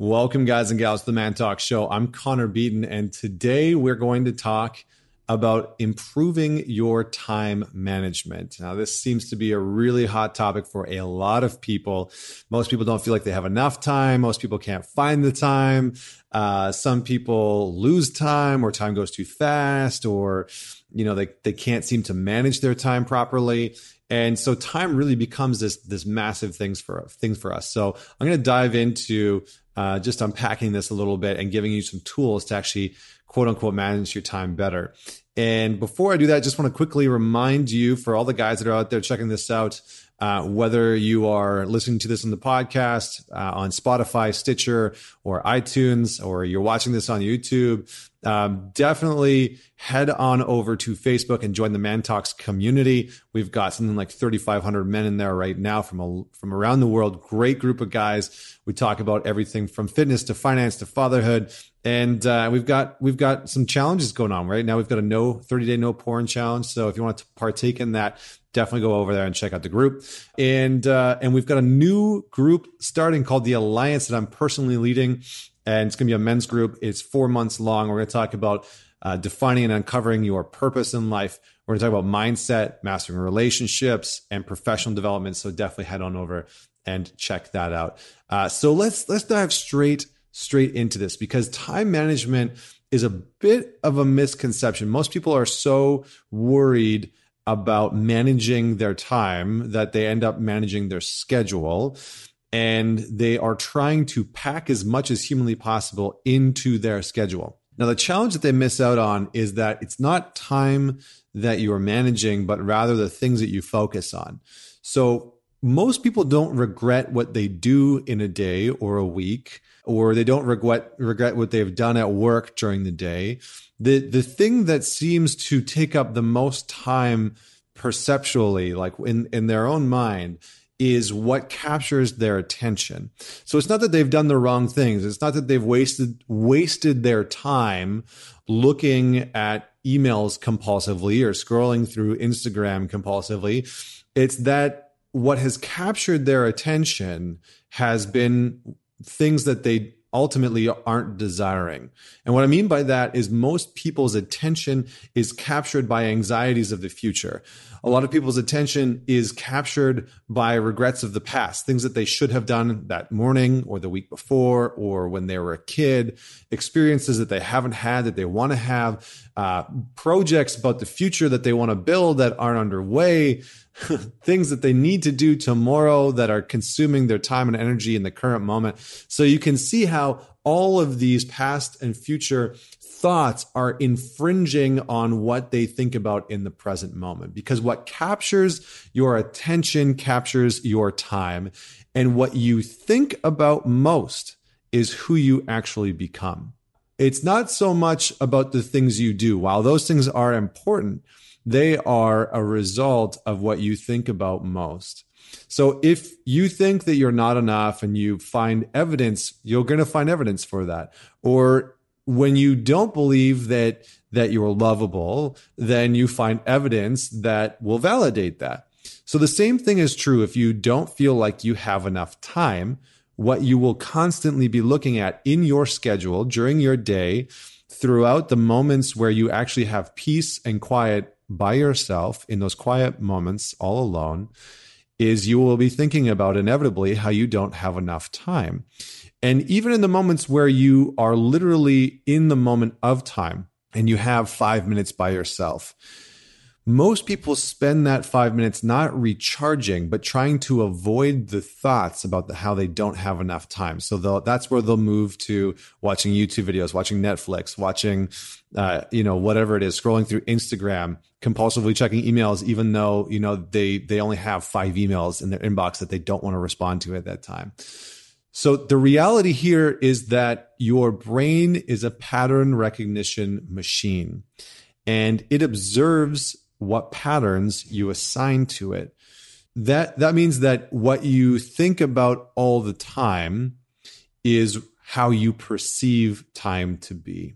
Welcome, guys and gals, to the Man Talk Show. I'm Connor Beaton, and today we're going to talk about improving your time management. Now, this seems to be a really hot topic for a lot of people. Most people don't feel like they have enough time. Most people can't find the time. Uh, some people lose time or time goes too fast or, you know, they, they can't seem to manage their time properly. And so time really becomes this this massive things for things for us. So I'm going to dive into uh, just unpacking this a little bit and giving you some tools to actually quote unquote manage your time better. And before I do that, I just want to quickly remind you for all the guys that are out there checking this out, uh, whether you are listening to this on the podcast, uh, on Spotify, Stitcher, or iTunes, or you're watching this on YouTube, um, definitely head on over to Facebook and join the Man Talks community. We've got something like 3,500 men in there right now from a, from around the world. Great group of guys. We talk about everything from fitness to finance to fatherhood, and uh, we've got we've got some challenges going on right now. We've got a no 30 day no porn challenge. So if you want to partake in that, definitely go over there and check out the group. And uh, and we've got a new group starting called the Alliance that I'm personally leading and it's going to be a men's group. It's four months long. We're going to talk about uh, defining and uncovering your purpose in life. We're going to talk about mindset, mastering relationships, and professional development. So definitely head on over and check that out. Uh, so let's let's dive straight straight into this because time management is a bit of a misconception. Most people are so worried about managing their time that they end up managing their schedule and they are trying to pack as much as humanly possible into their schedule. Now, the challenge that they miss out on is that it's not time that you are managing, but rather the things that you focus on. So, most people don't regret what they do in a day or a week, or they don't regret regret what they've done at work during the day. The the thing that seems to take up the most time perceptually, like in, in their own mind, is what captures their attention. So it's not that they've done the wrong things. It's not that they've wasted wasted their time looking at emails compulsively or scrolling through Instagram compulsively. It's that what has captured their attention has been things that they ultimately aren't desiring. And what I mean by that is most people's attention is captured by anxieties of the future. A lot of people's attention is captured by regrets of the past, things that they should have done that morning or the week before or when they were a kid, experiences that they haven't had that they want to have, uh, projects about the future that they want to build that aren't underway, things that they need to do tomorrow that are consuming their time and energy in the current moment. So you can see how all of these past and future thoughts are infringing on what they think about in the present moment because what captures your attention captures your time and what you think about most is who you actually become. It's not so much about the things you do. While those things are important, they are a result of what you think about most. So if you think that you're not enough and you find evidence, you're going to find evidence for that. Or when you don't believe that that you're lovable, then you find evidence that will validate that. So the same thing is true if you don't feel like you have enough time. What you will constantly be looking at in your schedule during your day throughout the moments where you actually have peace and quiet by yourself in those quiet moments all alone is you will be thinking about inevitably how you don't have enough time. And even in the moments where you are literally in the moment of time and you have five minutes by yourself, most people spend that five minutes not recharging, but trying to avoid the thoughts about the, how they don't have enough time. So that's where they'll move to watching YouTube videos, watching Netflix, watching, uh, you know, whatever it is, scrolling through Instagram, compulsively checking emails, even though, you know, they, they only have five emails in their inbox that they don't want to respond to at that time. So the reality here is that your brain is a pattern recognition machine and it observes what patterns you assign to it. That that means that what you think about all the time is how you perceive time to be.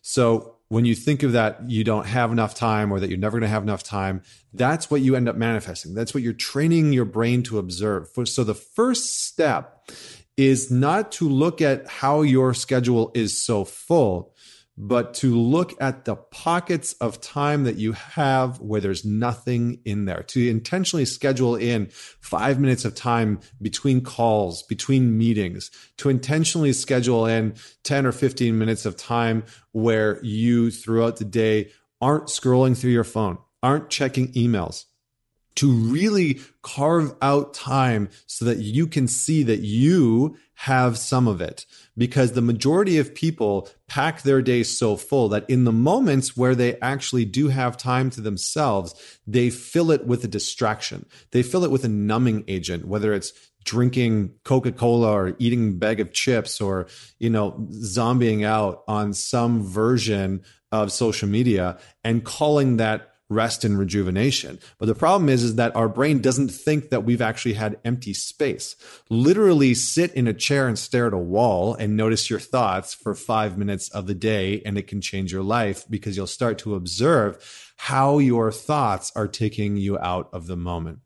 So when you think of that you don't have enough time or that you're never going to have enough time, that's what you end up manifesting. That's what you're training your brain to observe. So the first step is not to look at how your schedule is so full, but to look at the pockets of time that you have where there's nothing in there, to intentionally schedule in five minutes of time between calls, between meetings, to intentionally schedule in 10 or 15 minutes of time where you throughout the day aren't scrolling through your phone, aren't checking emails, to really carve out time so that you can see that you have some of it. Because the majority of people pack their days so full that in the moments where they actually do have time to themselves, they fill it with a distraction. They fill it with a numbing agent, whether it's drinking Coca-Cola or eating a bag of chips or, you know, zombieing out on some version of social media and calling that rest and rejuvenation. But the problem is, is that our brain doesn't think that we've actually had empty space. Literally sit in a chair and stare at a wall and notice your thoughts for five minutes of the day, and it can change your life because you'll start to observe how your thoughts are taking you out of the moment.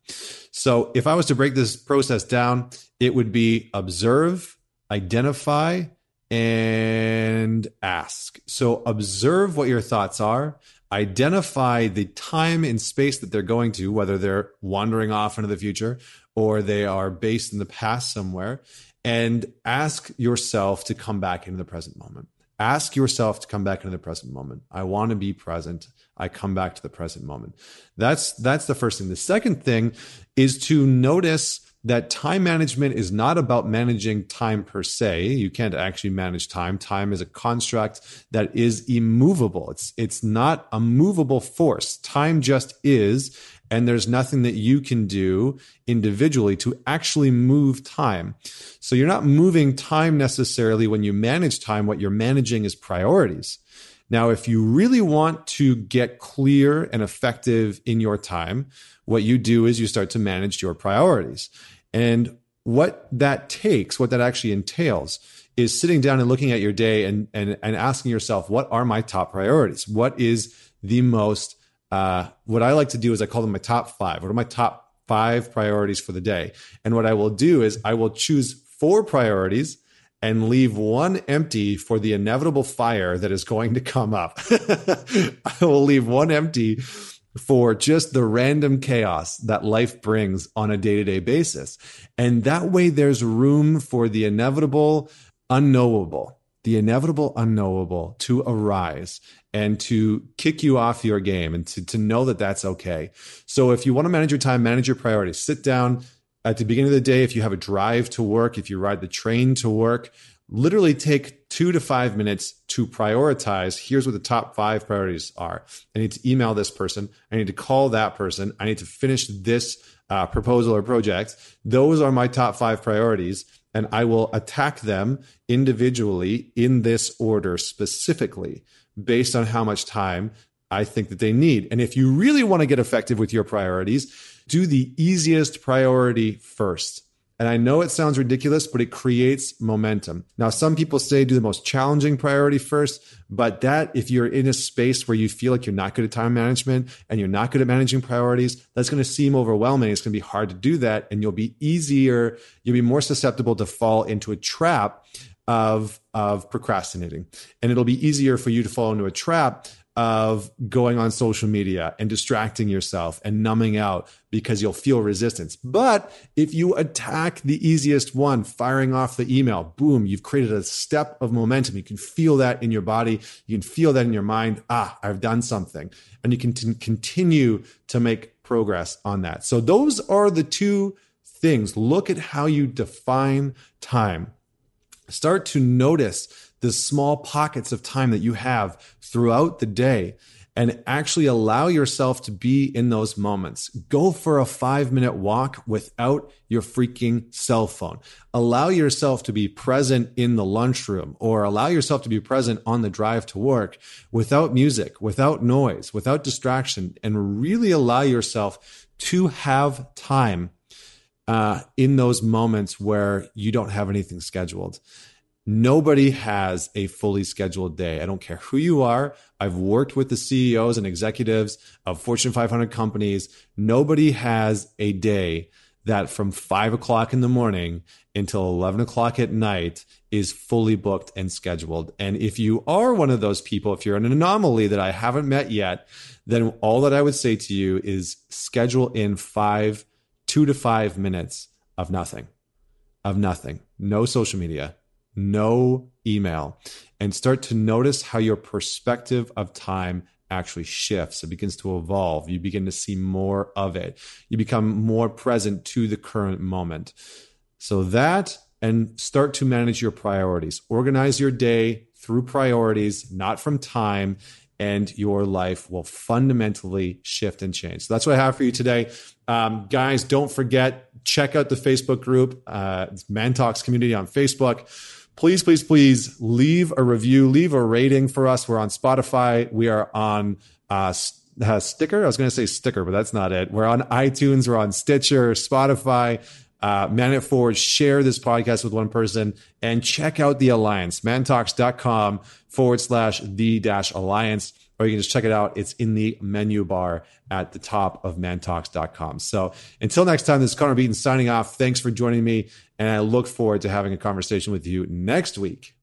So if I was to break this process down, it would be observe, identify, and ask. So observe what your thoughts are, identify the time and space that they're going to, whether they're wandering off into the future or they are based in the past somewhere, and ask yourself to come back into the present moment. Ask yourself to come back into the present moment. I want to be present. I come back to the present moment. That's that's the first thing. The second thing is to notice that time management is not about managing time per se. You can't actually manage time. Time is a construct that is immovable. It's it's not a movable force. Time just is and there's nothing that you can do individually to actually move time. So you're not moving time necessarily when you manage time. What you're managing is priorities. Now, if you really want to get clear and effective in your time, what you do is you start to manage your priorities. And what that takes, what that actually entails, is sitting down and looking at your day and, and, and asking yourself, what are my top priorities? What is the most, uh, what I like to do is I call them my top five. What are my top five priorities for the day? And what I will do is I will choose four priorities and leave one empty for the inevitable fire that is going to come up. I will leave one empty for just the random chaos that life brings on a day to day basis. And that way, there's room for the inevitable unknowable, the inevitable unknowable to arise and to kick you off your game and to, to know that that's okay. So if you want to manage your time, manage your priorities, sit down, at the beginning of the day, if you have a drive to work, if you ride the train to work, literally take two to five minutes to prioritize. Here's what the top five priorities are. I need to email this person. I need to call that person. I need to finish this uh, proposal or project. Those are my top five priorities. And I will attack them individually in this order specifically based on how much time I think that they need. And if you really want to get effective with your priorities, do the easiest priority first. And I know it sounds ridiculous, but it creates momentum. Now, some people say do the most challenging priority first, but that if you're in a space where you feel like you're not good at time management and you're not good at managing priorities, that's going to seem overwhelming. It's going to be hard to do that. And you'll be easier, you'll be more susceptible to fall into a trap of, of procrastinating. And it'll be easier for you to fall into a trap of going on social media and distracting yourself and numbing out because you'll feel resistance. But if you attack the easiest one, firing off the email, boom, you've created a step of momentum. You can feel that in your body. You can feel that in your mind. Ah, I've done something. And you can t- continue to make progress on that. So those are the two things. Look at how you define time. Start to notice the small pockets of time that you have throughout the day and actually allow yourself to be in those moments. Go for a five minute walk without your freaking cell phone. Allow yourself to be present in the lunchroom or allow yourself to be present on the drive to work without music, without noise, without distraction, and really allow yourself to have time uh, in those moments where you don't have anything scheduled. Nobody has a fully scheduled day. I don't care who you are. I've worked with the CEOs and executives of Fortune 500 companies. Nobody has a day that from five o'clock in the morning until 11 o'clock at night is fully booked and scheduled. And if you are one of those people, if you're an anomaly that I haven't met yet, then all that I would say to you is schedule in five, two to five minutes of nothing, of nothing, no social media, no email, and start to notice how your perspective of time actually shifts. It begins to evolve. You begin to see more of it. You become more present to the current moment. So that and start to manage your priorities. Organize your day through priorities, not from time, and your life will fundamentally shift and change. So that's what I have for you today. Um, guys, don't forget, check out the Facebook group, uh, Man Talks community on Facebook please, please, please leave a review, leave a rating for us. We're on Spotify. We are on uh, uh, Sticker. I was going to say Sticker, but that's not it. We're on iTunes. We're on Stitcher, Spotify. Uh, Man It Forward, share this podcast with one person and check out the Alliance, mantalks.com forward slash the dash alliance, or you can just check it out. It's in the menu bar at the top of mantalks.com. So until next time, this is Connor Beaton signing off. Thanks for joining me. And I look forward to having a conversation with you next week.